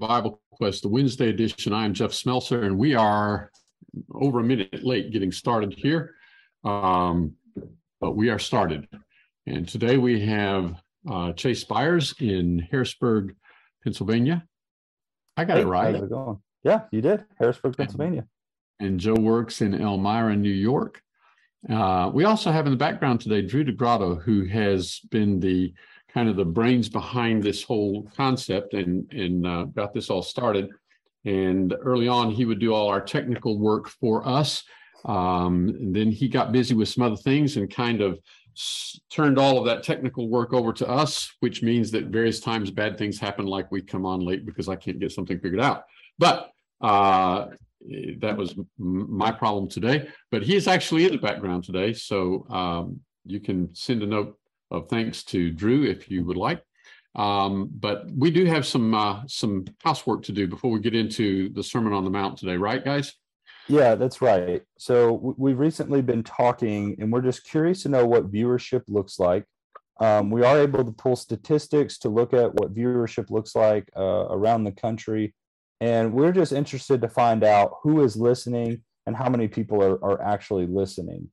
Bible Quest, the Wednesday edition. I am Jeff Smeltzer, and we are over a minute late getting started here, um, but we are started. And today we have uh, Chase Spires in Harrisburg, Pennsylvania. I got Hey, it right. How's it going? Yeah, you did. Harrisburg, Pennsylvania. and Joe works in Elmira, New York. Uh, we also have in the background today Drew DeGrotto, who has been the kind of the brains behind this whole concept and and uh, got this all started. And early on, he would do all our technical work for us. Um, then he got busy with some other things and kind of s- turned all of that technical work over to us, which means that various times bad things happen, like we come on late because I can't get something figured out. But uh, that was m- my problem today. But he is actually in the background today, so um, you can send a note of thanks to Drew if you would like. Um, but we do have some uh, some housework to do before we get into the Sermon on the Mount today, right, guys? Yeah, that's right. So we've recently been talking, and we're just curious to know what viewership looks like. Um, we are able to pull statistics to look at what viewership looks like uh, around the country, and we're just interested to find out who is listening and how many people are, are actually listening.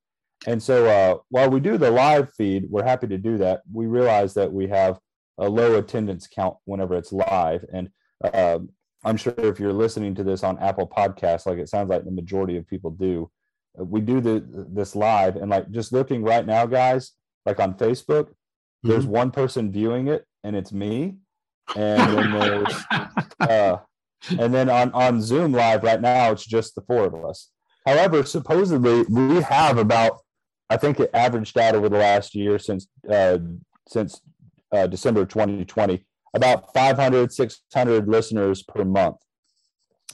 And so uh, while we do the live feed, we're happy to do that. We realize that we have a low attendance count whenever it's live, and um, I'm sure if you're listening to this on Apple Podcasts, like it sounds like the majority of people do, uh, we do the this live. And like just looking right now, guys, like on Facebook, there's one person viewing it and it's me, and then there's uh, and then on on Zoom live right now, it's just the four of us. However, supposedly we have about, I think it averaged out over the last year since uh, since uh, December 2020, about 500, 600 listeners per month.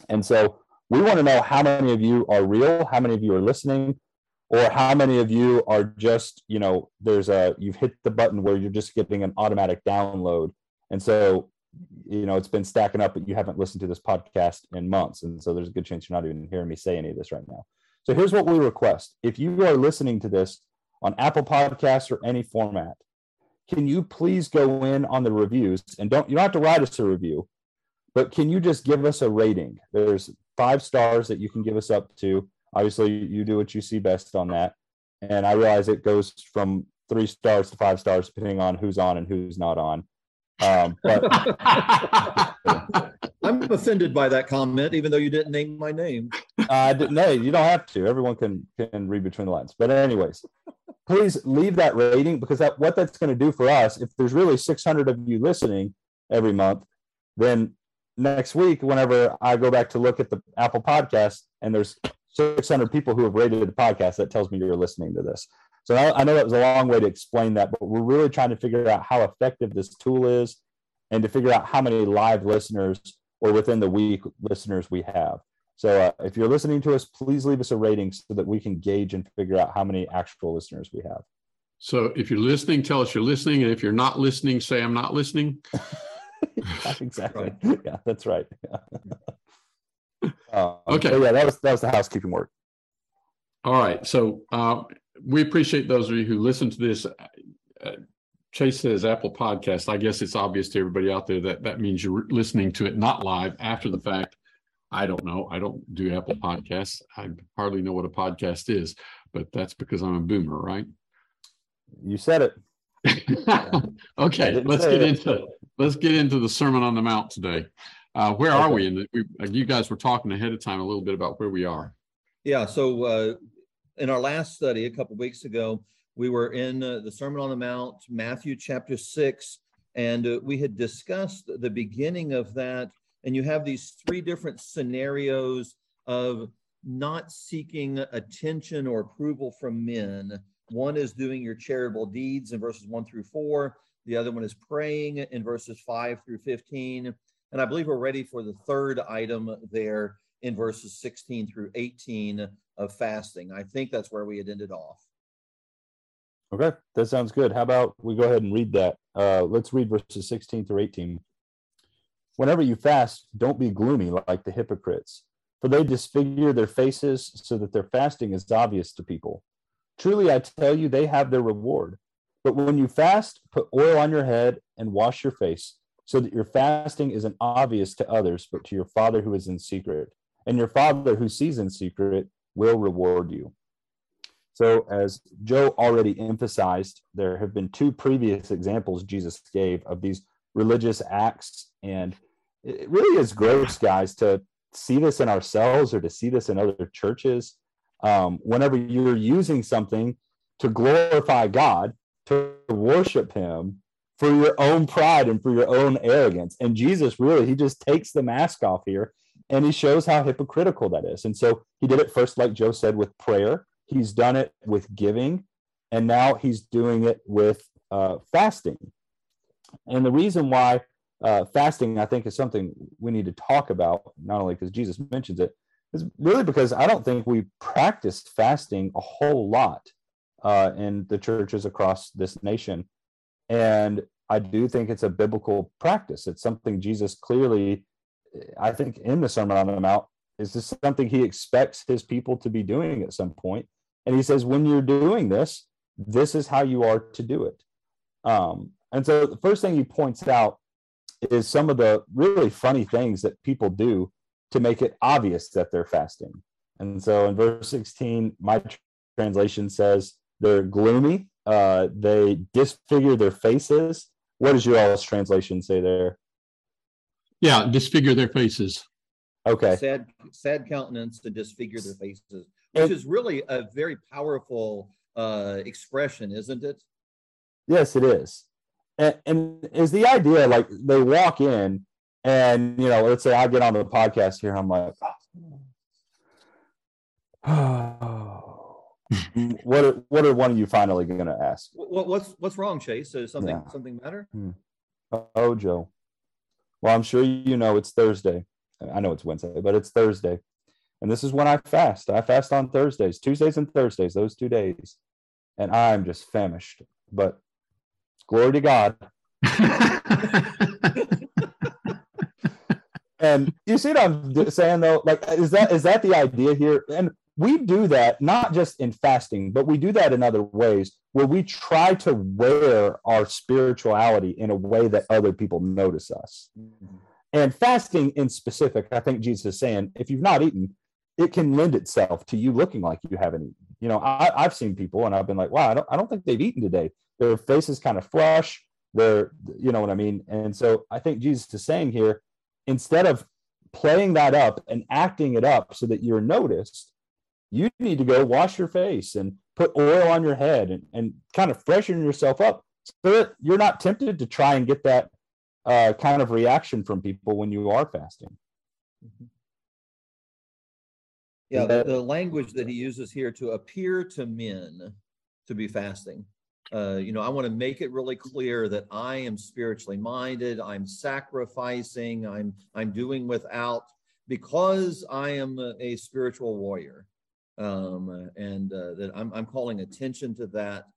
And so we want to know how many of you are real, how many of you are listening, or how many of you are just, you know, there's a, you've hit the button where you're just getting an automatic download. And so, you know, it's been stacking up, but you haven't listened to this podcast in months. And so there's a good chance you're not even hearing me say any of this right now. So here's what we request. If you are listening to this on Apple Podcasts or any format, can you please go in on the reviews? And don't you don't have to write us a review but can you just give us a rating? There's five stars that you can give us up to. Obviously you do what you see best on that. And i realize it goes from three stars to five stars depending on who's on and who's not on. Um, but I'm offended by that comment, even though you didn't name my name. Didn't know you don't have to. Everyone can can read between the lines. But anyways, please leave that rating because that what that's going to do for us. If there's really 600 of you listening every month, then next week, whenever I go back to look at the Apple podcast and there's 600 people who have rated the podcast, that tells me you're listening to this. So I know that was a long way to explain that, but we're really trying to figure out how effective this tool is and to figure out how many live listeners or within the week listeners we have. So uh, if you're listening to us, please leave us a rating so that we can gauge and figure out how many actual listeners we have. so if you're listening, tell us you're listening, and if you're not listening, say I'm not listening. exactly. Yeah, that's right. Um, Okay. so yeah, that was that was the housekeeping work. All right. So uh, we appreciate those of you who listen to this. Uh, Chase says Apple Podcast. I guess it's obvious to everybody out there that that means you're listening to it not live after the fact. I don't know. I don't do Apple Podcasts. I hardly know what a podcast is, but that's because I'm a boomer, right? You said it. okay, let's say get it. into let's get into the Sermon on the Mount today. Uh, where are we? And we, you guys were talking ahead of time a little bit about where we are. Yeah, so uh, in our last study a couple weeks ago, we were in uh, the Sermon on the Mount, Matthew chapter six, and uh, we had discussed the beginning of that. And you have these three different scenarios of not seeking attention or approval from men. One is doing your charitable deeds in verses one through four. The other one is praying in verses five through 15. And I believe we're ready for the third item there in verses 16 through 18 of fasting. I think that's where we had ended off. Okay, that sounds good. How about we go ahead and read that? Uh, let's read verses 16 through 18. Whenever you fast, don't be gloomy like the hypocrites, for they disfigure their faces so that their fasting is obvious to people. Truly, I tell you, they have their reward. But when you fast, put oil on your head and wash your face, so that your fasting isn't obvious to others, but to your Father who is in secret. And your Father who sees in secret will reward you. So, as Joe already emphasized, there have been two previous examples Jesus gave of these religious acts. And it really is gross, guys, to see this in ourselves or to see this in other churches. Um, whenever you're using something to glorify God, to worship Him for your own pride and for your own arrogance. And Jesus really, He just takes the mask off here and He shows how hypocritical that is. And so He did it first, like Joe said, with prayer He's done it with giving, and now he's doing it with uh, fasting. And the reason why uh, fasting, I think, is something we need to talk about, not only because Jesus mentions it, is really because I don't think we practice fasting a whole lot uh, in the churches across this nation. And I do think it's a biblical practice. It's something Jesus clearly, I think, in the Sermon on the Mount, is this something he expects his people to be doing at some point? And he says, when you're doing this, this is how you are to do it. Um, and so the first thing he points out is some of the really funny things that people do to make it obvious that they're fasting. And so in verse 16, my translation says they're gloomy, uh, they disfigure their faces. What does your all's translation say there? Yeah, disfigure their faces. Okay. Sad, sad countenance to disfigure their faces, which is really a very powerful uh, expression, isn't it? Yes, it is. And, and is the idea like they walk in and you know, let's say I get on the podcast here, I'm like, oh, what are, what are one of you finally going to ask? What, what's what's wrong, Chase? Is something yeah. something matter? Hmm. Oh, Joe. Well, I'm sure you know it's Thursday. I know it's Wednesday, but it's Thursday. And this is when I fast. I fast on Thursdays, Tuesdays and Thursdays, those two days. And I'm just famished. But glory to God. and you see what I'm saying though? Like, is that is that the idea here? And we do that not just in fasting, but we do that in other ways where we try to wear our spirituality in a way that other people notice us. Mm-hmm. And fasting in specific, I think Jesus is saying, if you've not eaten, it can lend itself to you looking like you haven't eaten. You know, I, have seen people and I've been like, wow, I don't, I don't think they've eaten today. Their face is kind of flush. They're, you know what I mean? And so I think Jesus is saying here, instead of playing that up and acting it up so that you're noticed, you need to go wash your face and put oil on your head and, and kind of freshen yourself up so that you're not tempted to try and get that uh, kind of reaction from people when you are fasting. Mm-hmm. Yeah, the, the, language that he uses here to appear to men to be fasting. Uh, you know, I want to make it really clear that I am spiritually minded. I'm sacrificing. I'm I'm doing without because I am a, a spiritual warrior, um, and uh, that I'm I'm calling attention to that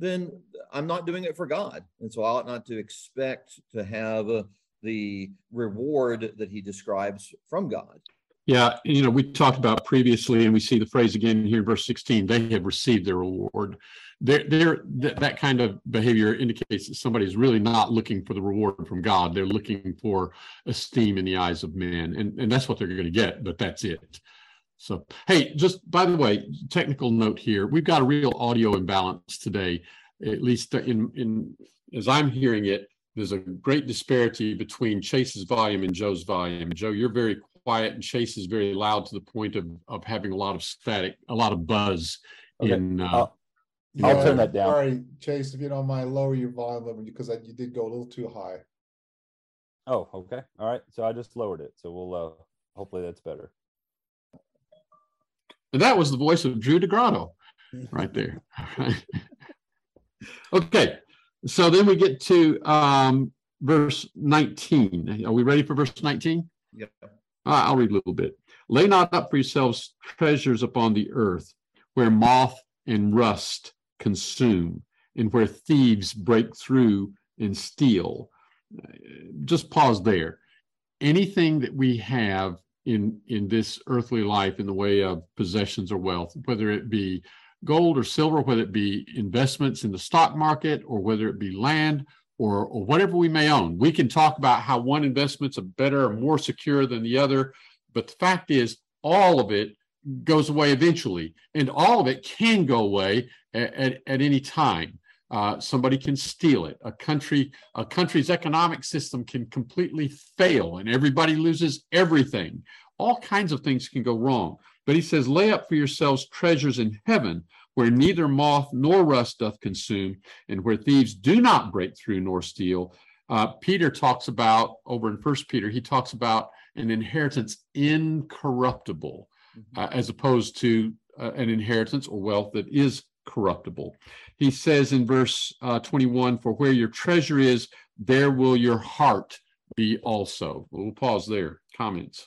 then I'm not doing it for God. And so I ought not to expect to have uh, the reward that he describes from God. Yeah, you know, we talked about previously, and we see the phrase again here in verse 16 they have received their reward. They're, they're, th- that kind of behavior indicates that somebody is really not looking for the reward from God. They're looking for esteem in the eyes of men, and, and that's what they're going to get, but that's it. So, hey, just by the way, technical note here: we've got a real audio imbalance today. At least in in as I'm hearing it, there's a great disparity between Chase's volume and Joe's volume. Joe, you're very quiet, and Chase is very loud to the point of of having a lot of static, a lot of buzz. Okay. In uh, I'll, I'll turn that down. Sorry, Chase, if you don't mind, lower your volume because you did go a little too high. Oh, okay. All right. So I just lowered it. So we'll uh hopefully that's better. That was the voice of Drew DeGrotto right there. okay, so then we get to um, verse 19. Are we ready for verse 19? Yeah. I'll read a little bit. Lay not up for yourselves treasures upon the earth, where moth and rust consume, and where thieves break through and steal. Just pause there. Anything that we have in in this earthly life in the way of possessions or wealth, whether it be gold or silver, whether it be investments in the stock market or whether it be land or, or whatever we may own. We can talk about how one investment's a better or more secure than the other, but the fact is, all of it goes away eventually, and all of it can go away at, at, at any time. Uh, somebody can steal it. A country, a country's economic system can completely fail, and everybody loses everything. All kinds of things can go wrong. But he says, "Lay up for yourselves treasures in heaven, where neither moth nor rust doth consume, and where thieves do not break through nor steal." Uh, Peter talks about over in First Peter. He talks about an inheritance incorruptible, uh, as opposed to uh, an inheritance or wealth that is corruptible. He says in verse uh, 21 For where your treasure is, there will your heart be also. We'll pause there. Comments.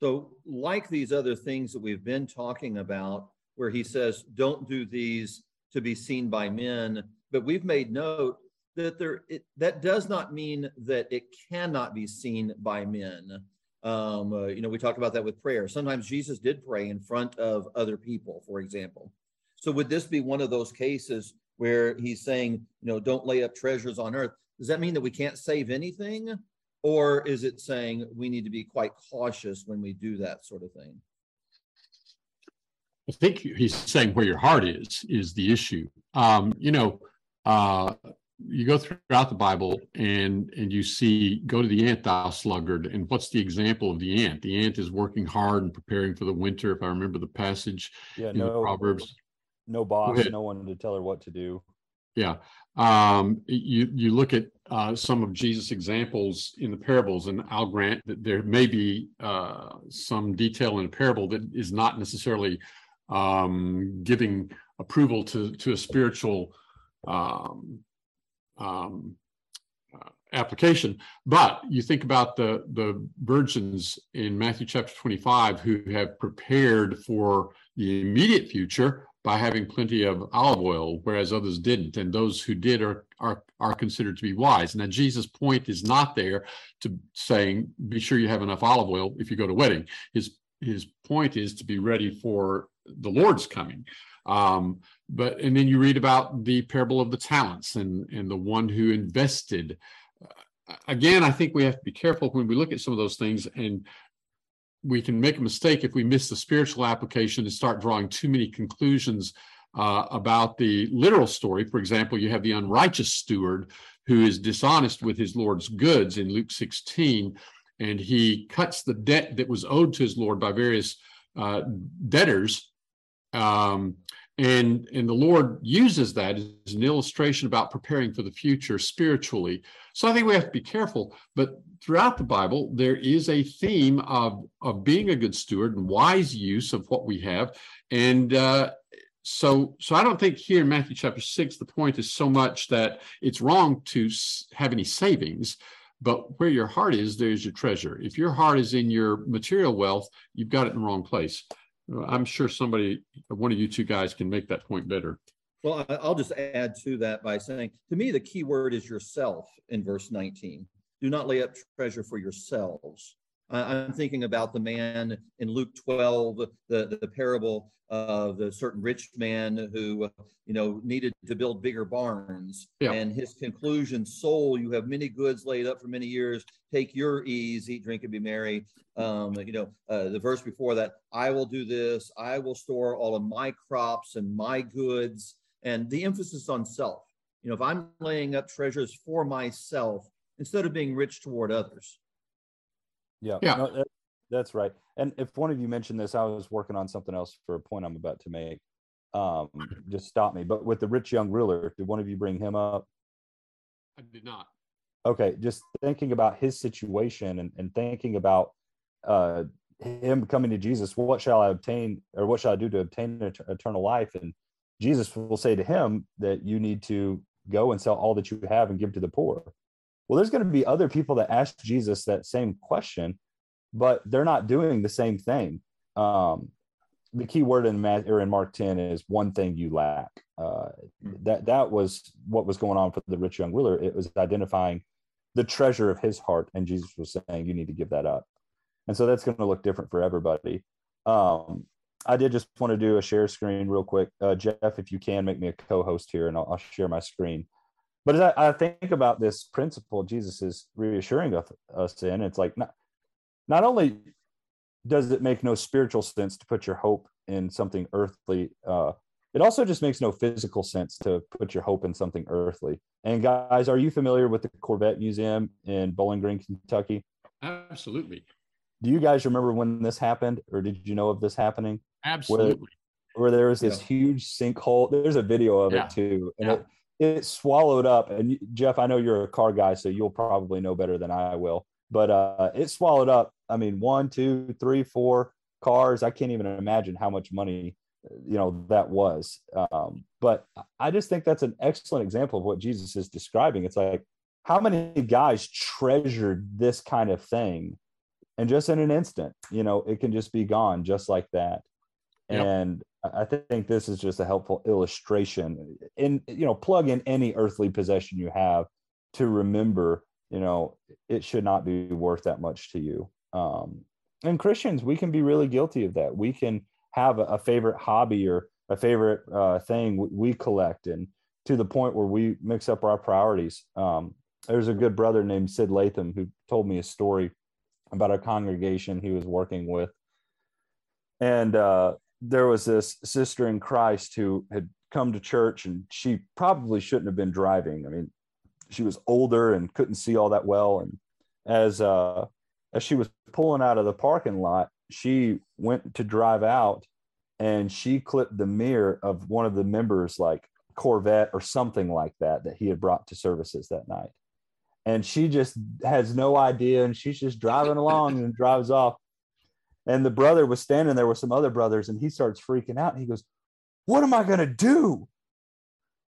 So, like these other things that we've been talking about, where he says, don't do these to be seen by men, but we've made note that there it, that does not mean that it cannot be seen by men. Um, uh, you know, we talked about that with prayer. Sometimes Jesus did pray in front of other people, for example. So, would this be one of those cases where he's saying, you know, don't lay up treasures on earth? Does that mean that we can't save anything? Or is it saying we need to be quite cautious when we do that sort of thing? I think he's saying where your heart is is the issue. Um, you know, uh, you go throughout the Bible and and you see go to the ant thou sluggard and what's the example of the ant? The ant is working hard and preparing for the winter. If I remember the passage yeah, in no, Proverbs, no boss, no one to tell her what to do. Yeah, um, you you look at uh, some of Jesus' examples in the parables, and I'll grant that there may be uh, some detail in a parable that is not necessarily um, giving approval to to a spiritual um, um, uh, application. But you think about the the virgins in Matthew chapter 25 who have prepared for the immediate future by having plenty of olive oil, whereas others didn't, and those who did are are are considered to be wise. Now Jesus' point is not there to saying be sure you have enough olive oil if you go to wedding. His his point is to be ready for the Lord's coming. Um, but and then you read about the parable of the talents and and the one who invested. Uh, again i think we have to be careful when we look at some of those things and we can make a mistake if we miss the spiritual application and start drawing too many conclusions uh, about the literal story. For example you have the unrighteous steward who is dishonest with his lord's goods in luke 16 and he cuts the debt that was owed to his lord by various uh, debtors um, and and the lord uses that as an illustration about preparing for the future spiritually. So i think we have to be careful but throughout the bible there is a theme of of being a good steward and wise use of what we have. And uh, so so i don't think here in matthew chapter 6 the point is so much that it's wrong to have any savings but where your heart is there's your treasure. If your heart is in your material wealth you've got it in the wrong place I'm sure somebody, one of you two guys can make that point better. Well, I'll just add to that by saying, to me, the key word is yourself in verse 19. Do not lay up treasure for yourselves. I'm thinking about the man in Luke 12, the, the parable of the certain rich man who, you know, needed to build bigger barns. Yeah. And his conclusion, soul, you have many goods laid up for many years. Take your ease, eat, drink, and be merry. Um, you know, uh, the verse before that, I will do this. I will store all of my crops and my goods. And the emphasis on self. You know, if I'm laying up treasures for myself instead of being rich toward others yeah, yeah. No, that, that's right. And if one of you mentioned this, I was working on something else for a point I'm about to make. Um, just stop me. But with the rich young ruler, did one of you bring him up? I did not. Okay, just thinking about his situation and, and thinking about uh, him coming to Jesus, what shall I obtain or what shall I do to obtain eternal life? And Jesus will say to him that you need to go and sell all that you have and give to the poor. Well, there's going to be other people that ask Jesus that same question, but they're not doing the same thing. Um, the key word in Matt or in Mark 10 is one thing you lack. Uh, that that was what was going on for the rich young ruler. It was identifying the treasure of his heart, and Jesus was saying, "You need to give that up." And so that's going to look different for everybody. Um, I did just want to do a share screen real quick, uh, Jeff. If you can, make me a co-host here, and I'll, I'll share my screen. But as I, I think about this principle Jesus is reassuring us, us in, it's like not, not only does it make no spiritual sense to put your hope in something earthly, uh, it also just makes no physical sense to put your hope in something earthly. And guys, are you familiar with the Corvette Museum in Bowling Green, Kentucky? Absolutely. Do you guys remember when this happened, or did you know of this happening? Absolutely. Where, where there was this Yeah. huge sinkhole. There's a video of Yeah. it too, and Yeah. it it swallowed up. And Jeff, I know you're a car guy, so you'll probably know better than I will. But uh, it swallowed up. I mean, one, two, three, four cars. I can't even imagine how much money you know that was um, but i just think that's an excellent example of what jesus is describing it's like how many guys treasured this kind of thing and just in an instant you know it can just be gone just like that Yep. and i think this is just a helpful illustration And you know plug in any earthly possession you have to remember you know it should not be worth that much to you. Um and christians we can be really guilty of that. We can have a, a favorite hobby or a favorite uh, thing we, we collect and to the point where we mix up our priorities. Um, there's a good brother named sid latham who told me a story about a congregation he was working with. And uh, there was this sister in christ who had come to church and she probably shouldn't have been driving. I mean she was older and couldn't see all that well. And as uh, as she was pulling out of the parking lot she went to drive out and she clipped the mirror of one of the members like corvette or something like that that he had brought to services that night. And she just has no idea and she's just driving along and drives off and the brother was standing there with some other brothers and he starts freaking out. And he goes what am i going to do?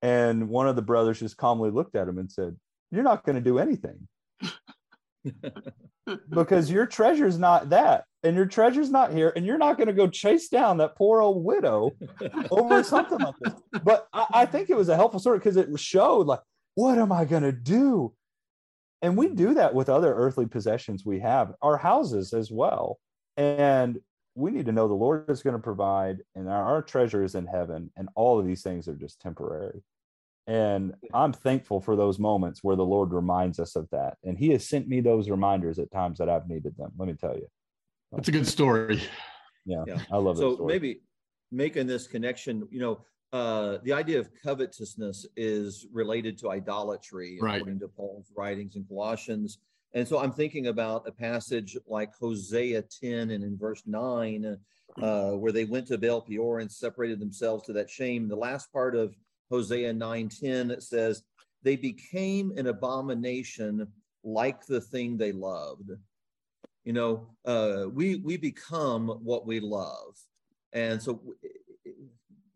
And one of the brothers just calmly looked at him and said you're not going to do anything. Because your treasure's not that and your treasure's not here and you're not going to go chase down that poor old widow over something like this. But I, I think it was a helpful story because it showed like what am i going to do? And we do that with other earthly possessions we have our houses as well and we need to know the lord is going to provide and our, our treasure is in heaven and all of these things are just temporary and i'm thankful for those moments where the lord reminds us of that and he has sent me those reminders at times that i've needed them let me tell you That's a good story. yeah, Yeah. i love it. so story. maybe making this connection you know uh the idea of covetousness is related to idolatry Right. according to paul's writings in colossians and so i'm thinking about a passage like hosea 10 and in verse 9 uh where they went to baal peor and separated themselves to that shame. The last part of hosea 9 10 it says they became an abomination like the thing they loved. You know uh we we become what we love. And so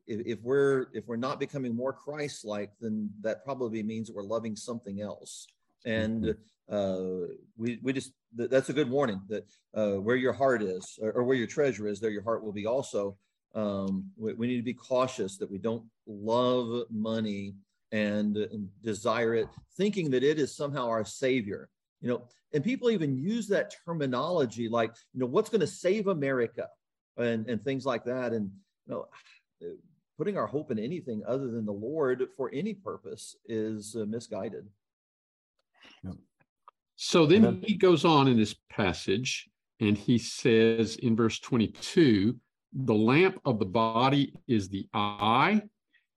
if, if we're if we're not becoming more christ-like then that probably means that we're loving something else and uh we we just th- that's a good warning that uh where your heart is or, or where your treasure is there your heart will be also. Um we, we need to be cautious that we don't love money and, and desire it thinking that it is somehow our savior. You know and people even use that terminology like you know what's going to save america? And and things like that. And you know putting our hope in anything other than the lord for any purpose is uh, misguided So then Amen. he goes on in this passage and he says in verse 22 the lamp of the body is the eye.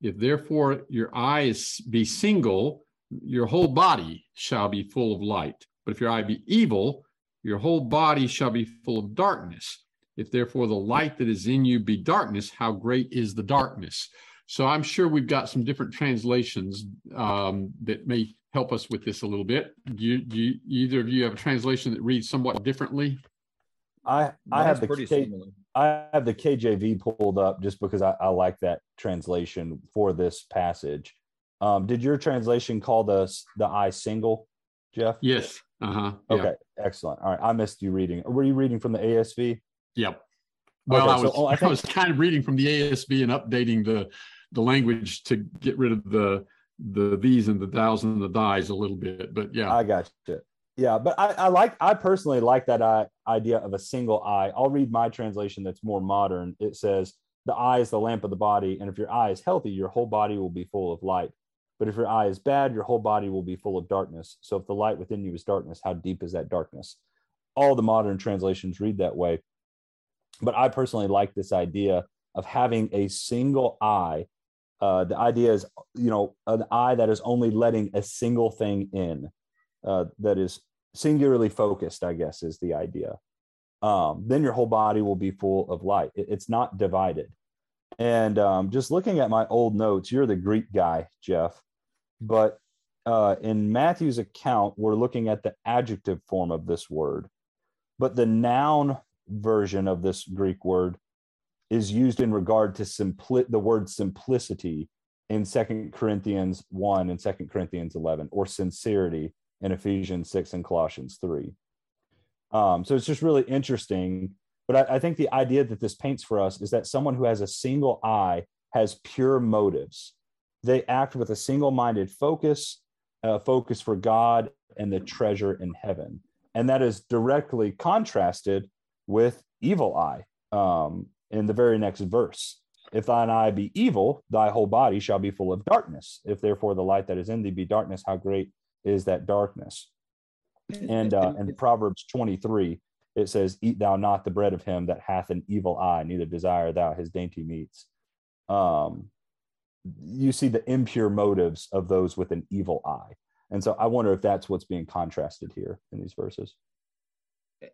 If therefore your eye is be single, your whole body shall be full of light. But if your eye be evil, your whole body shall be full of darkness. If therefore the light that is in you be darkness, how great is the darkness? So I'm sure we've got some different translations um, that may help us with this a little bit. Do you, do you, either of you have a translation that reads somewhat differently? i i have the pretty K- similar I have the KJV pulled up just because I, I like that translation for this passage. Um, did your translation call the the eye single, Jeff? Yes. Uh huh. Yeah. Okay, excellent. All right, I missed you reading. Were you reading from the ASV? Yep. Well, Okay, I so, was oh, I I, was kind of reading from the ASV and updating the the language to get rid of the the thees and the thous and the dies a little bit. But yeah, I got you. Yeah, but I, I like I personally like that I, idea of a single eye. I'll read my translation that's more modern. It says the eye is the lamp of the body, and if your eye is healthy, your whole body will be full of light. But if your eye is bad, your whole body will be full of darkness. So if the light within you is darkness, how deep is that darkness? All the modern translations read that way. But I personally like this idea of having a single eye. Uh, the idea is, you know, an eye that is only letting a single thing in, uh, that is singularly focused, I guess, is the idea. Um, then your whole body will be full of light. It, it's not divided. And um, just looking at my old notes, you're the Greek guy, Jeff. But uh, in Matthew's account, we're looking at the adjective form of this word. But the noun version of this Greek word is used in regard to simpli- the word simplicity in Second Corinthians 1 and Second Corinthians 11, or sincerity in Ephesians 6 and Colossians 3. Um, so it's just really interesting. But I, I think the idea that this paints for us is that someone who has a single eye has pure motives. They act with a single minded focus, uh, focus for God and the treasure in heaven. And that is directly contrasted with evil eye um, in the very next verse. If thine eye be evil, thy whole body shall be full of darkness. If therefore the light that is in thee be darkness, how great is that darkness? And uh, in Proverbs 23, it says, Eat thou not the bread of him that hath an evil eye, neither desire thou his dainty meats. Um, you see the impure motives of those with an evil eye. And so I wonder if that's what's being contrasted here in these verses.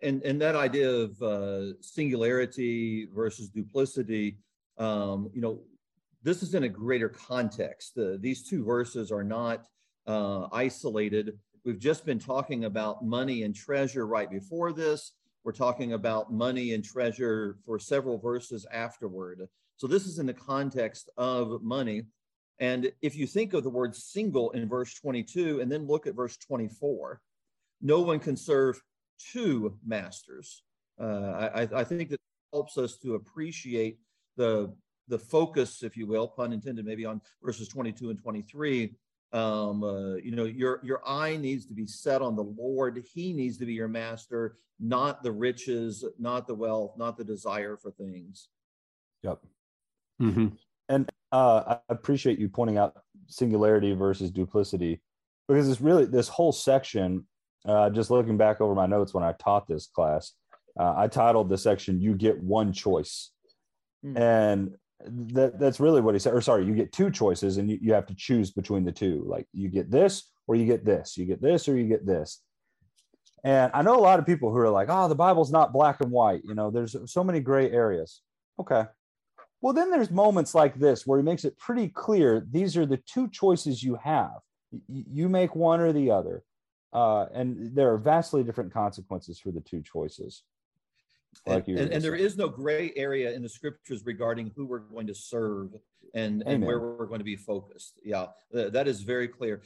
And, and that idea of uh, singularity versus duplicity, um, you know, this is in a greater context. The, these two verses are not uh, isolated. We've just been talking about money and treasure right before this. We're talking about money and treasure for several verses afterward. So this is in the context of money. And if you think of the word single in verse 22 and then look at verse 24, no one can serve two masters. Uh, I, I think that helps us to appreciate the the focus, if you will, pun intended, maybe on verses 22 and 23. Um, uh, you know, your your eye needs to be set on the Lord. He needs to be your master, not the riches, not the wealth, not the desire for things. Yep. Mm-hmm. And uh, I appreciate you pointing out singularity versus duplicity because it's really this whole section. Uh, just looking back over my notes when I taught this class, uh, I titled the section "You Get One Choice," mm. and that that's really what he said. Or sorry, you get two choices, and you, you have to choose between the two. Like you get this or you get this. You get this or you get this. And I know a lot of people who are like, "Oh, the Bible's not black and white." You know, there's so many gray areas. Okay, well, then there's moments like this where he makes it pretty clear these are the two choices you have. You make one or the other. Uh, and there are vastly different consequences for the two choices. Like and, and, and there is no gray area in the scriptures regarding who we're going to serve and, and where we're going to be focused. Yeah, that is very clear.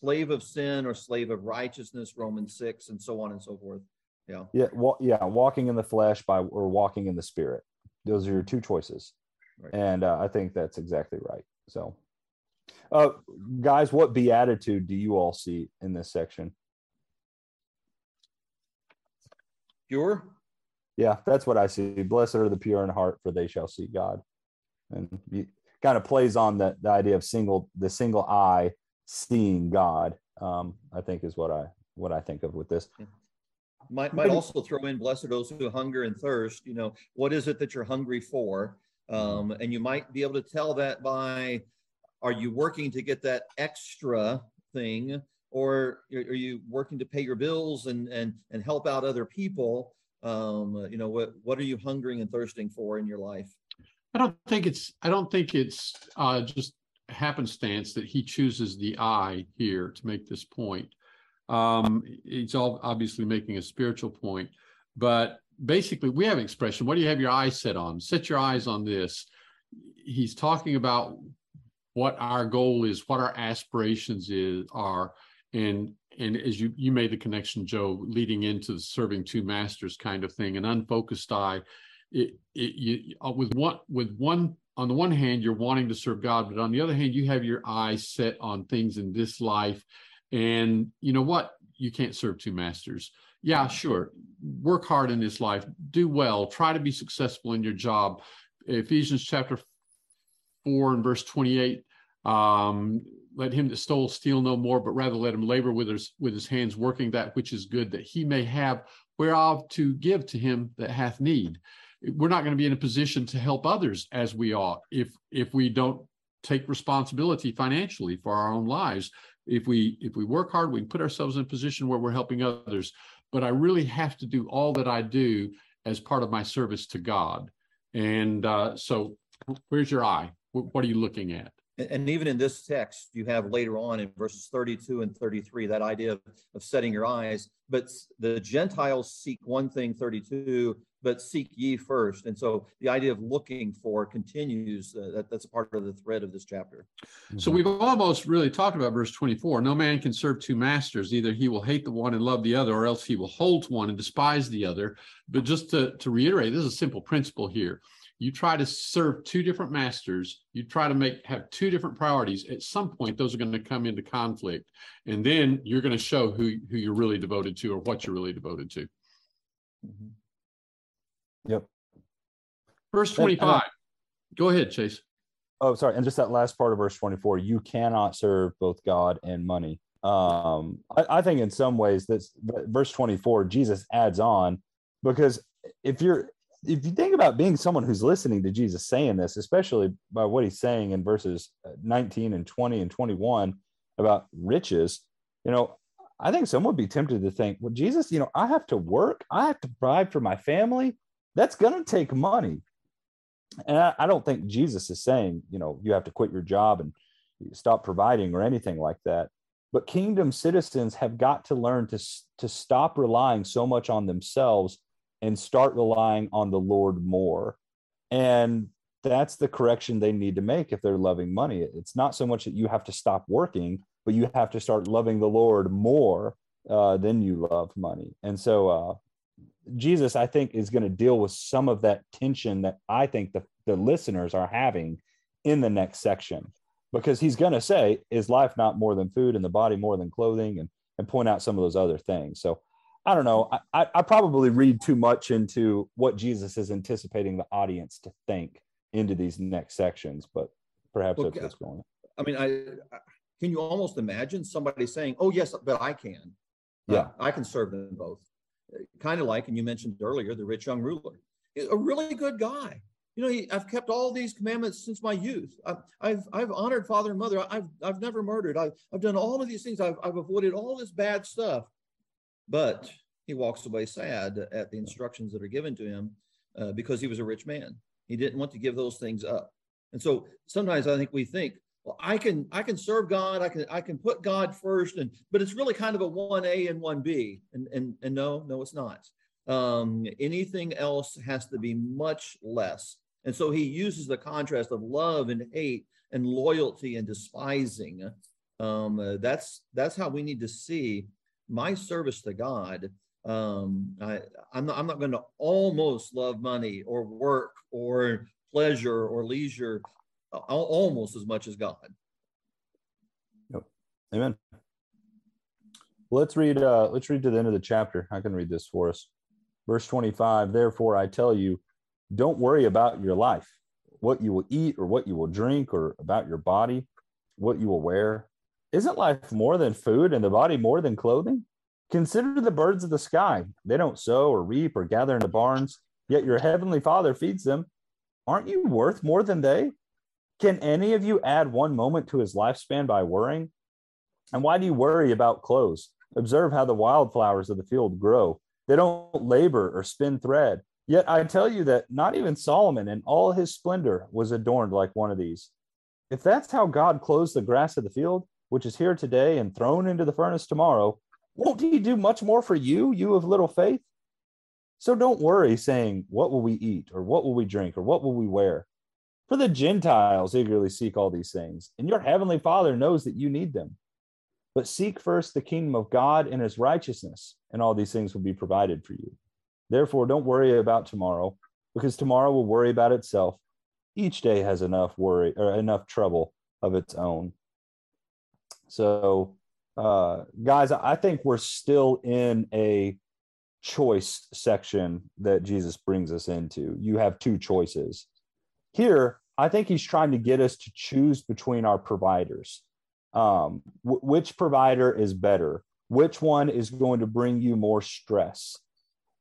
Slave of sin or slave of righteousness, Romans 6, and so on and so forth. Yeah. Yeah. Well, yeah. Walking in the flesh by or walking in the spirit. Those are your two choices. Right. And uh, I think that's exactly right. So, uh, guys, what beatitude do you all see in this section? Pure. Yeah, that's what I see. Blessed are the pure in heart, for they shall see God. And he kind of plays on the, the idea of single the single eye seeing God. Um, I think is what I what I think of with this. Might might also throw in blessed those who hunger and thirst. You know, what is it that you're hungry for? Um, and you might be able to tell that by are you working to get that extra thing or are you working to pay your bills and and and help out other people? Um, you know what what are you hungering and thirsting for in your life? I don't think it's i don't think it's uh, just happenstance that he chooses the eye here to make this point. Um, all obviously making a spiritual point but basically we have an expression what do you have your eyes set on? Set your eyes on this. He's talking about what our goal is what our aspirations is are and and as you you made the connection joe leading into the serving two masters kind of thing an unfocused eye it, it you uh, with one with one on the one hand you're wanting to serve god but on the other hand you have your eyes set on things in this life and you know what you can't serve two masters yeah, sure. Work hard in this life, do well, try to be successful in your job. Ephesians chapter 4 and verse 28 um, let him that stole steal no more, but rather let him labor with his with his hands, working that which is good, that he may have whereof to give to him that hath need. We're not going to be in a position to help others as we ought if if we don't take responsibility financially for our own lives. If we if we work hard, we can put ourselves in a position where we're helping others. But I really have to do all that I do as part of my service to God. And uh, so, where's your eye? What are you looking at? And, even in this text, you have later on in verses 32 and 33 that idea of, of setting your eyes. But the Gentiles seek one thing, 32, but seek ye first. And so the idea of looking for continues. Uh, that, that's part of the thread of this chapter. So we've almost really talked about verse 24. No man can serve two masters. Either he will hate the one and love the other, or else he will hold to one and despise the other. But just to, to reiterate, this is a simple principle here you try to serve two different masters. You try to make have two different priorities. At some point those are going to come into conflict and then you're going to show who who you're really devoted to or what you're really devoted to. Mm-hmm. yep. Verse 25 go ahead chase. Oh sorry and just that last part of verse 24 you cannot serve both god and money. Um I, I think in some ways that's verse 24 jesus adds on because if you're if you think about being someone who's listening to Jesus saying this, especially by what he's saying in verses uh, 19 and 20 and 21 about riches, you know, I think someone would be tempted to think, well, Jesus, you know, I have to work, I have to provide for my family. That's going to take money. And I, I, don't think Jesus is saying, you know, you have to quit your job and stop providing or anything like that. But kingdom citizens have got to learn to, to stop relying so much on themselves and start relying on the Lord more. And that's the correction they need to make if they're loving money. It's not so much that you have to stop working, but you have to start loving the Lord more uh, than you love money. And so, uh, Jesus, I think, is going to deal with some of that tension that I think the, the listeners are having in the next section, because he's going to say, Is life not more than food and the body more than clothing? And, and point out some of those other things. So I don't know. I, I probably read too much into what Jesus is anticipating the audience to think into these next sections, but perhaps well, that's what's going on. I mean, I, I, can you almost imagine somebody saying, "Oh yes, but I can." Uh, yeah, uh, I can serve them both. Kind of like, and you mentioned earlier, the rich young ruler, a really good guy. You know, he, I've kept all these commandments since my youth. I've, I've, I've honored father and mother. I've, I've never murdered. I've, I've done all of these things. I've, I've avoided all this bad stuff. But he walks away sad at the instructions that are given to him uh, because he was a rich man. He didn't want to give those things up. And so sometimes I think we think, well, I can I can serve God, I can I can put God first, and but it's really kind of a one A and one B, and and and no, no, it's not. Um, anything else has to be much less. And so he uses the contrast of love and hate and loyalty and despising. Um, uh, that's that's how we need to see my service to God um, I, I'm not, I'm not going to almost love money or work or pleasure or leisure almost as much as God. Yep. Amen. Let's read. Uh, let's read to the end of the chapter. I can read this for us. Verse 25. Therefore, I tell you, don't worry about your life, what you will eat or what you will drink, or about your body, what you will wear. Isn't life more than food, and the body more than clothing? Consider the birds of the sky. They don't sow or reap or gather into barns, yet your heavenly Father feeds them. Aren't you worth more than they? Can any of you add one moment to his lifespan by worrying? And why do you worry about clothes? Observe how the wildflowers of the field grow. They don't labor or spin thread. Yet I tell you that not even Solomon in all his splendor was adorned like one of these. If that's how God clothes the grass of the field, which is here today and thrown into the furnace tomorrow, won't he do much more for you, you of little faith? So don't worry, saying, What will we eat, or what will we drink, or what will we wear? For the Gentiles eagerly seek all these things, and your heavenly Father knows that you need them. But seek first the kingdom of God and his righteousness, and all these things will be provided for you. Therefore, don't worry about tomorrow, because tomorrow will worry about itself. Each day has enough worry or enough trouble of its own. So uh, guys, I think we're still in a choice section that Jesus brings us into. You have two choices. Here, I think he's trying to get us to choose between our providers. Um, wh- which provider is better? Which one is going to bring you more stress?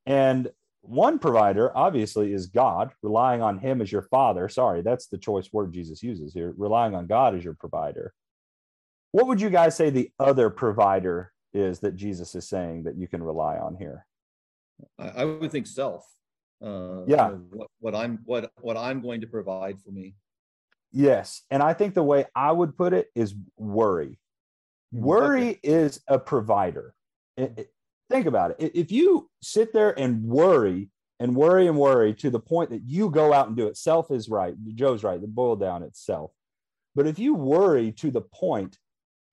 And one provider obviously is God, relying on Him as your father. Sorry, that's the choice word Jesus uses here, relying on God as your provider. What would you guys say the other provider is that Jesus is saying that you can rely on here? I, would think self. Uh, Yeah. What, what I'm, what, what I'm going to provide for me. Yes. And I think the way I would put it is worry. Worry is a provider. It- it- think about it. If you sit there and worry and worry and worry to the point that you go out and do it, self is right. Joe's right. The boil down itself. But if you worry to the point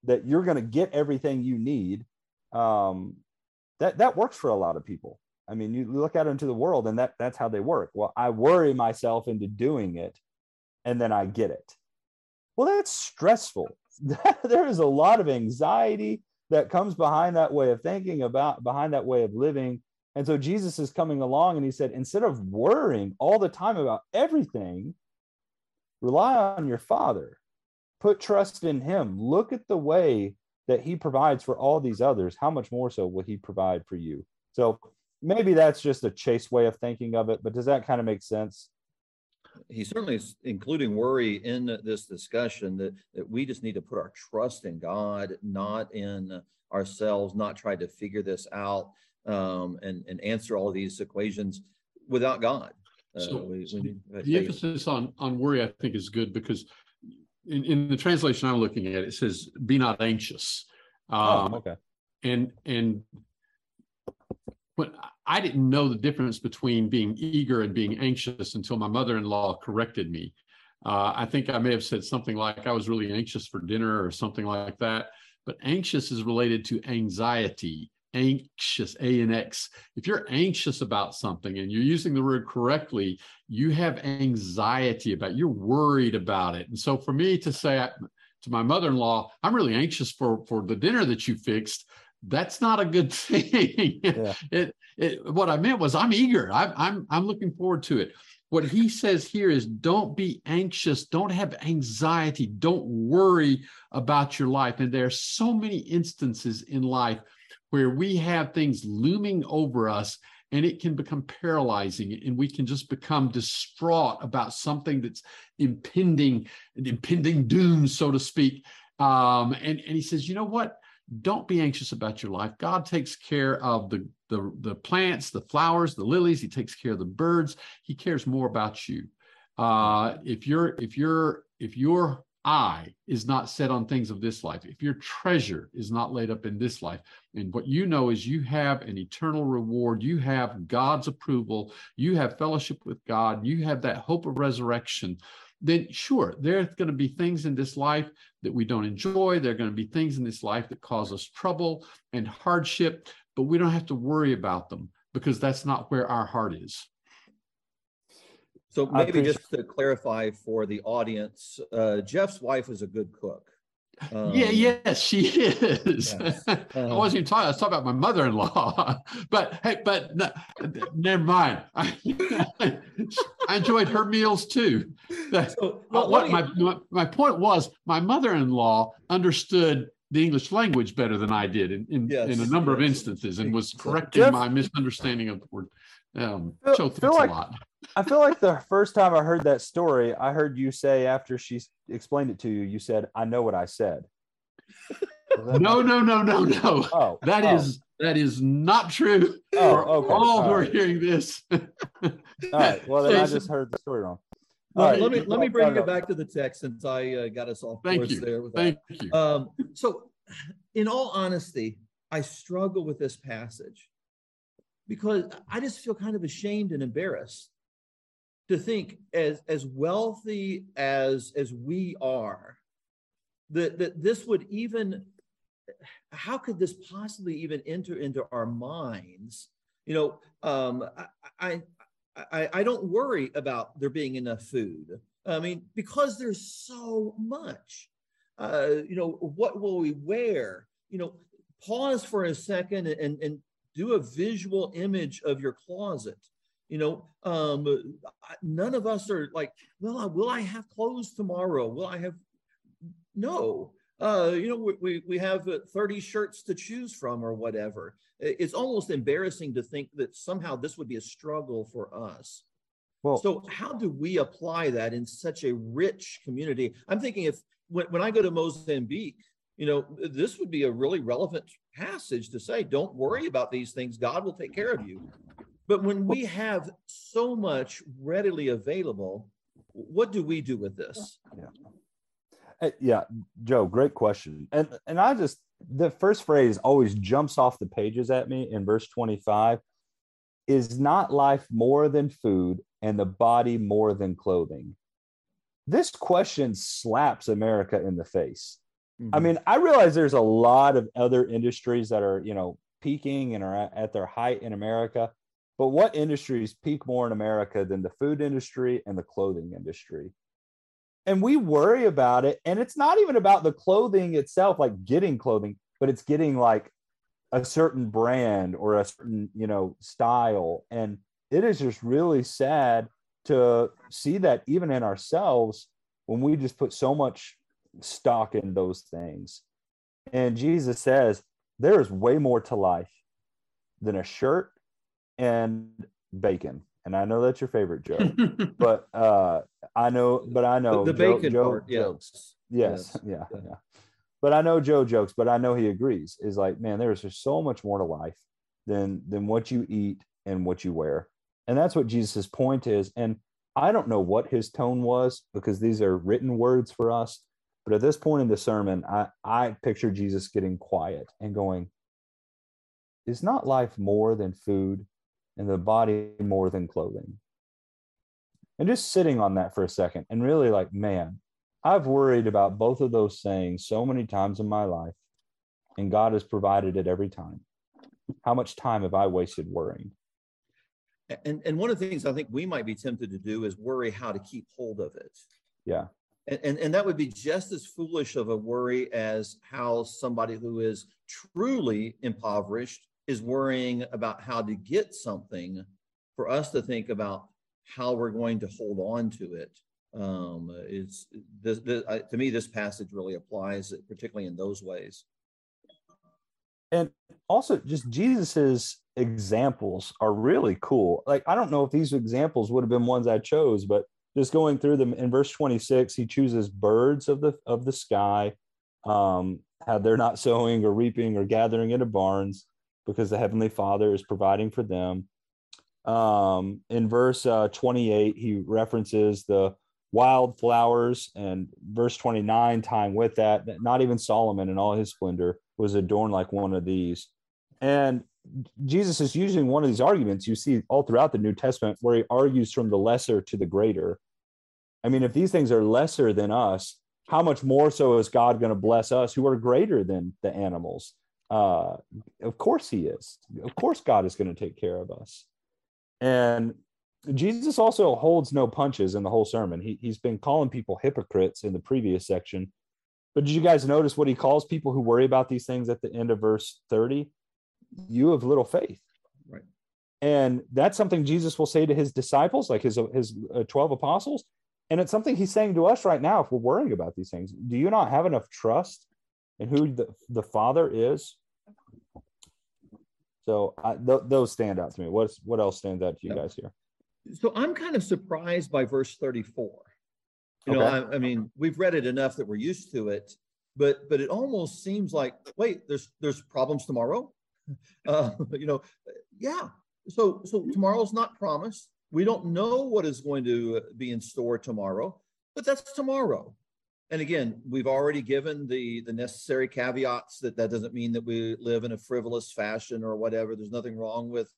that you're going to get everything you need, um, that that works for a lot of people. I mean, you look out into the world, and that that's how they work. Well, I worry myself into doing it, and then I get it. Well, that's stressful. there is a lot of anxiety that comes behind that way of thinking about behind that way of living. And so Jesus is coming along and he said, instead of worrying all the time about everything, rely on your father, put trust in him, look at the way that he provides for all these others. How much more so will he provide for you? So maybe that's just a chase way of thinking of it, but does that kind of make sense? He certainly is including worry in this discussion that, that we just need to put our trust in God, not in ourselves, not try to figure this out um, and, and answer all these equations without God. Uh, So- we- so we need The emphasis on, on worry, I think is good because in, in the translation I'm looking at, it says, be not anxious. Um, oh, okay. and, and when I didn't know the difference between being eager and being anxious until my mother-in-law corrected me. Uh, I think I may have said something like I was really anxious for dinner or something like that. But anxious is related to anxiety, anxious, A and X. If you're anxious about something and you're using the word correctly, you have anxiety about it. You're worried about it. And so for me to say I- to my mother-in-law, I'm really anxious for, for the dinner that you fixed, that's not a good thing. Yeah. It, it, what I meant was I'm eager. I'm, I'm, I'm looking forward to it. What he says here is don't be anxious. Don't have anxiety. Don't worry about your life. And there are so many instances in life where we have things looming over us and it can become paralyzing and we can just become distraught about something that's impending, impending doom, so to speak. Um, and, and he says, you know what? Don't be anxious about your life. God takes care of the, the, the plants, the flowers, the lilies. He takes care of the birds. He cares more about you. Uh, if you're if you're if your eye is not set on things of this life, if your treasure is not laid up in this life, and what you know is you have an eternal reward, you have God's approval, you have fellowship with God, you have that hope of resurrection, then sure, there's going to be things in this life that we don't enjoy. There are going to be things in this life that cause us trouble and hardship, but we don't have to worry about them because that's not where our heart is. So maybe just to clarify for the audience, uh, Jeff's wife is a good cook. yeah, Um, yes, she is. yes. I Uh, wasn't even talking. I was talking about my mother-in-law. but hey, but no, never mind. I, I enjoyed her meals too. The- So, Uh, let what me- my, my my point was, my mother-in-law understood the English language better than I did in in, Yes, in a number of instances, and was correcting Jeff- my misunderstanding of the word. Um, Phil- so Phil, thanks like- a lot. I feel like the first time I heard that story, I heard you say after she explained it to you, you said, "I know what I said." Was that No, no, no, no, no. Oh, That oh, is that is not true. Oh, for okay, all who all are hearing this. all right. Well, then I just heard the story wrong. Well, All right. let me let me bring no, it back to the text since I uh, got us off Thank course you. there. With that. Thank you. Um, so, in all honesty, I struggle with this passage because I just feel kind of ashamed and embarrassed to think as as wealthy as as we are that that this would even how could this possibly even enter into our minds? You know um i i i, don't worry about there being enough food. I mean because there's so much uh you know what will we wear? You know pause for a second and and do a visual image of your closet you know um none of us are like well I- will i have clothes tomorrow will i have no uh, you know, we, we, we have uh, 30 shirts to choose from or whatever. It's almost embarrassing to think that somehow this would be a struggle for us. Well, So how do we apply that in such a rich community? I'm thinking if when, when I go to Mozambique, you know, this would be a really relevant passage to say, don't worry about these things. God will take care of you. But when we have so much readily available, what do we do with this? Uh, yeah, Joe, great question. And and I just the first phrase always jumps off the pages at me in verse 25 is not life more than food and the body more than clothing. This question slaps America in the face. I Mhm. mean, I realize there's a lot of other industries that are, you know, peaking and are at their height in America. But what industries peak more in America than the food industry and the clothing industry? And we worry about it. And it's not even about the clothing itself, like getting clothing, but it's getting like a certain brand or a certain, you know, style. And it is just really sad to see that even in ourselves when we just put so much stock in those things. And Jesus says there is way more to life than a shirt and bacon. And I know that's your favorite joke, but uh I know, but I know the Joe- bacon Joe part, yeah. jokes. Yes, Yes. yeah, Yeah. yeah. But I know Joe jokes, but I know he agrees. Is like, man, there's just so much more to life than than what you eat and what you wear. And that's what Jesus' point is. And I don't know what his tone was because these are written words for us. But at this point in the sermon, I, I picture Jesus getting quiet and going, Is not life more than food and the body more than clothing? And just sitting on that for a second and really like, man, I've worried about both of those sayings so many times in my life, and God has provided it every time. How much time have I wasted worrying? And, and one of the things I think we might be tempted to do is worry how to keep hold of it. Yeah. And, and, and that would be just as foolish of a worry as how somebody who is truly impoverished is worrying about how to get something for us to think about how we're going to hold on to it. Um, it's this, this, I, to me, this passage really applies, particularly in those ways. and also just jesus's examples are really cool like i don't know if these examples would have been ones i chose but just going through them in verse 26 he chooses birds of the of the sky um how they're not sowing or reaping or gathering into barns because the heavenly father is providing for them. Um in verse uh, 28 he references the wildflowers and verse 29 tying with that that not even solomon in all his splendor was adorned like one of these. And jesus is using one of these arguments you see all throughout the new testament where he argues from the lesser to the greater. I mean if these things are lesser than us how much more so is god going to bless us who are greater than the animals uh of course he is of course god is going to take care of us and Jesus also holds no punches in the whole sermon. He, he's been calling people hypocrites in the previous section. But did you guys notice what he calls people who worry about these things at the end of verse 30? You have little faith. Right. And that's something Jesus will say to his disciples, like his, his uh, 12 apostles. And it's something he's saying to us right now if we're worrying about these things. Do you not have enough trust in who the, the Father is? So I, th- those stand out to me. What's what else stands out to you guys here? So I'm kind of surprised by verse 34. You know, Okay. I, I mean, we've read it enough that we're used to it, but but it almost seems like, wait, there's there's problems tomorrow. Uh, you know, yeah. So so tomorrow's not promised. We don't know what is going to be in store tomorrow, but that's tomorrow. And again, we've already given the the necessary caveats that that doesn't mean that we live in a frivolous fashion or whatever. There's nothing wrong with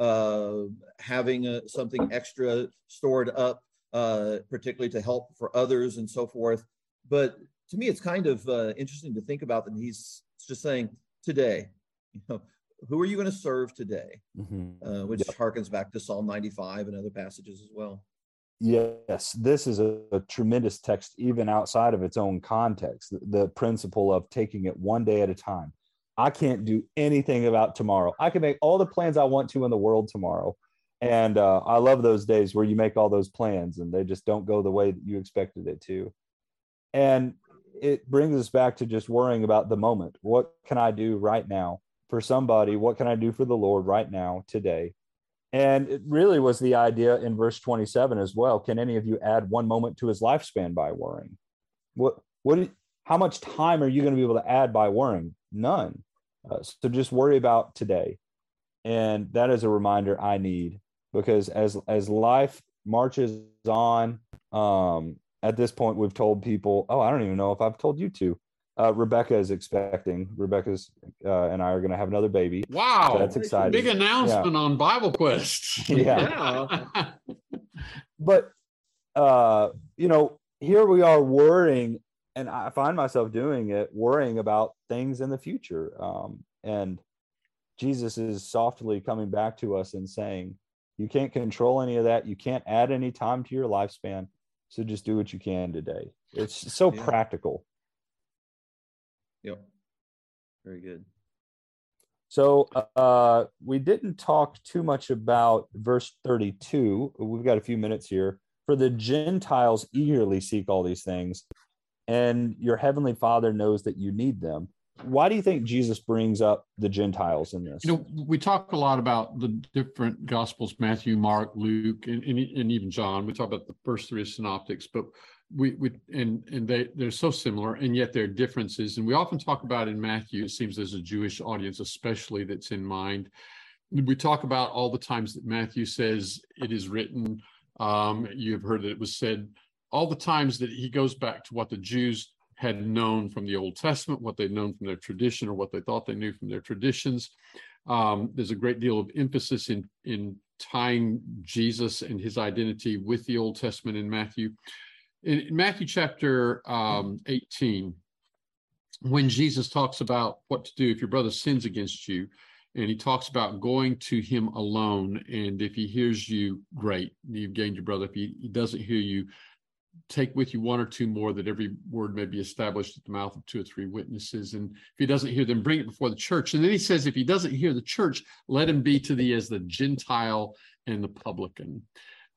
uh, having uh, something extra stored up, uh, particularly to help for others and so forth. But to me, it's kind of uh, interesting to think about that he's just saying today, you know, who are you going to serve today? Uh, which harkens back to Psalm 95 and other passages as well. Yes, this is a, a tremendous text, even outside of its own context. The, the principle of taking it one day at a time. I can't do anything about tomorrow. I can make all the plans I want to in the world tomorrow. And uh, I love those days where you make all those plans and they just don't go the way that you expected it to. And it brings us back to just worrying about the moment. What can I do right now for somebody? What can I do for the Lord right now, today? And it really was the idea in verse 27 as well. Can any of you add one moment to his lifespan by worrying? What, what, how much time are you going to be able to add by worrying? None. Uh, so just worry about today. And that is a reminder I need because as, as life marches on, um, at this point, we've told people, oh, I don't even know if I've told you to. Uh, Rebecca is expecting. Rebecca's uh, and I are going to have another baby. Wow, So that's exciting. Big announcement on Bible Quest. Yeah. but uh you know here we are worrying and i find myself doing it worrying about things in the future um and jesus is softly coming back to us and saying you can't control any of that you can't add any time to your lifespan so just do what you can today it's so Yeah. practical Yep. Very good. So uh, we didn't talk too much about verse 32. We've got a few minutes here. For the Gentiles eagerly seek all these things, and your heavenly Father knows that you need them. Why do you think Jesus brings up the Gentiles in this? You know, we talk a lot about the different gospels, Matthew, Mark, Luke, and, and, and even John. We talk about the first three synoptics, but we, we and and they they're so similar and yet there are differences. And we often talk about in Matthew, it seems there's a Jewish audience, especially that's in mind. We talk about all the times that Matthew says it is written. Um, you have heard that it was said all the times that he goes back to what the Jews had known from the Old Testament, what they'd known from their tradition, or what they thought they knew from their traditions. Um, there's a great deal of emphasis in in tying Jesus and his identity with the Old Testament in Matthew. In, Matthew chapter um, 18, when Jesus talks about what to do if your brother sins against you, and he talks about going to him alone, and if he hears you, great, you've gained your brother. If he, he doesn't hear you, take with you one or two more that every word may be established at the mouth of two or three witnesses. And if he doesn't hear them, bring it before the church. And then he says, if he doesn't hear the church, let him be to thee as the Gentile and the publican.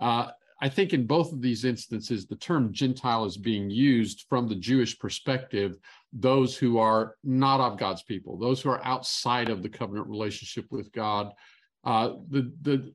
Uh, I think in both of these instances, the term Gentile is being used from the Jewish perspective, those who are not of God's people, those who are outside of the covenant relationship with God. Uh, the, the,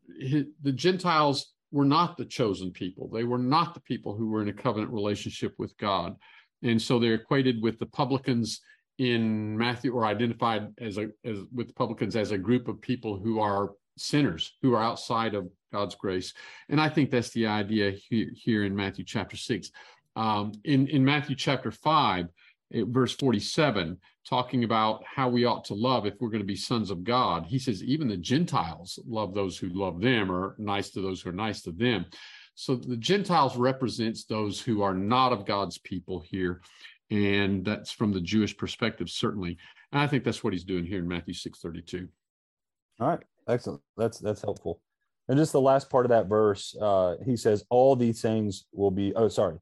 the Gentiles were not the chosen people. They were not the people who were in a covenant relationship with God. And so they're equated with the publicans in Matthew or identified as a as with publicans as a group of people who are sinners who are outside of God's grace. And I think that's the idea here, here in Matthew chapter six. Um, in, in Matthew chapter five, eh, verse 47, talking about how we ought to love if we're going to be sons of God. He says, even the Gentiles love those who love them or nice to those who are nice to them. So the Gentiles represents those who are not of God's people here. And that's from the Jewish perspective, certainly. And I think that's what he's doing here in Matthew 632. All right, excellent. That's that's helpful. And just the last part of that verse, uh, he says, "All these things will be." Oh, sorry.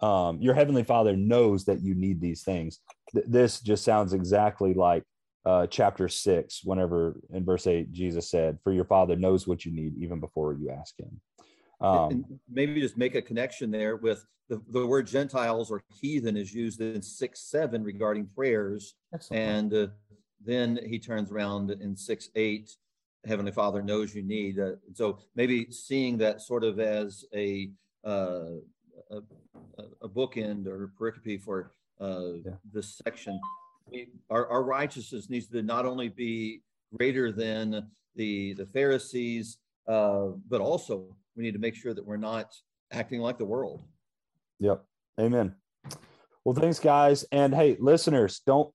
Um, your heavenly Father knows that you need these things. Th- this just sounds exactly like uh, chapter six, whenever in verse eight Jesus said, "For your Father knows what you need even before you ask Him." Um, maybe just make a connection there with the, the word Gentiles or heathen is used in six seven regarding prayers, excellent. and uh, then he turns around in six eight. Heavenly Father knows you need. Uh, so maybe seeing that sort of as a uh, a, a bookend or pericope for uh, Yeah. this section. We, our, our righteousness needs to not only be greater than the the Pharisees, uh, but also we need to make sure that we're not acting like the world. Yep. Amen. Well, thanks, guys. And hey, listeners, don't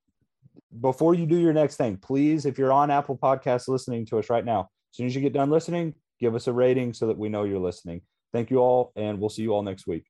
before you do your next thing, please, if you're on Apple Podcasts listening to us right now, as soon as you get done listening, give us a rating so that we know you're listening. Thank you all, and we'll see you all next week.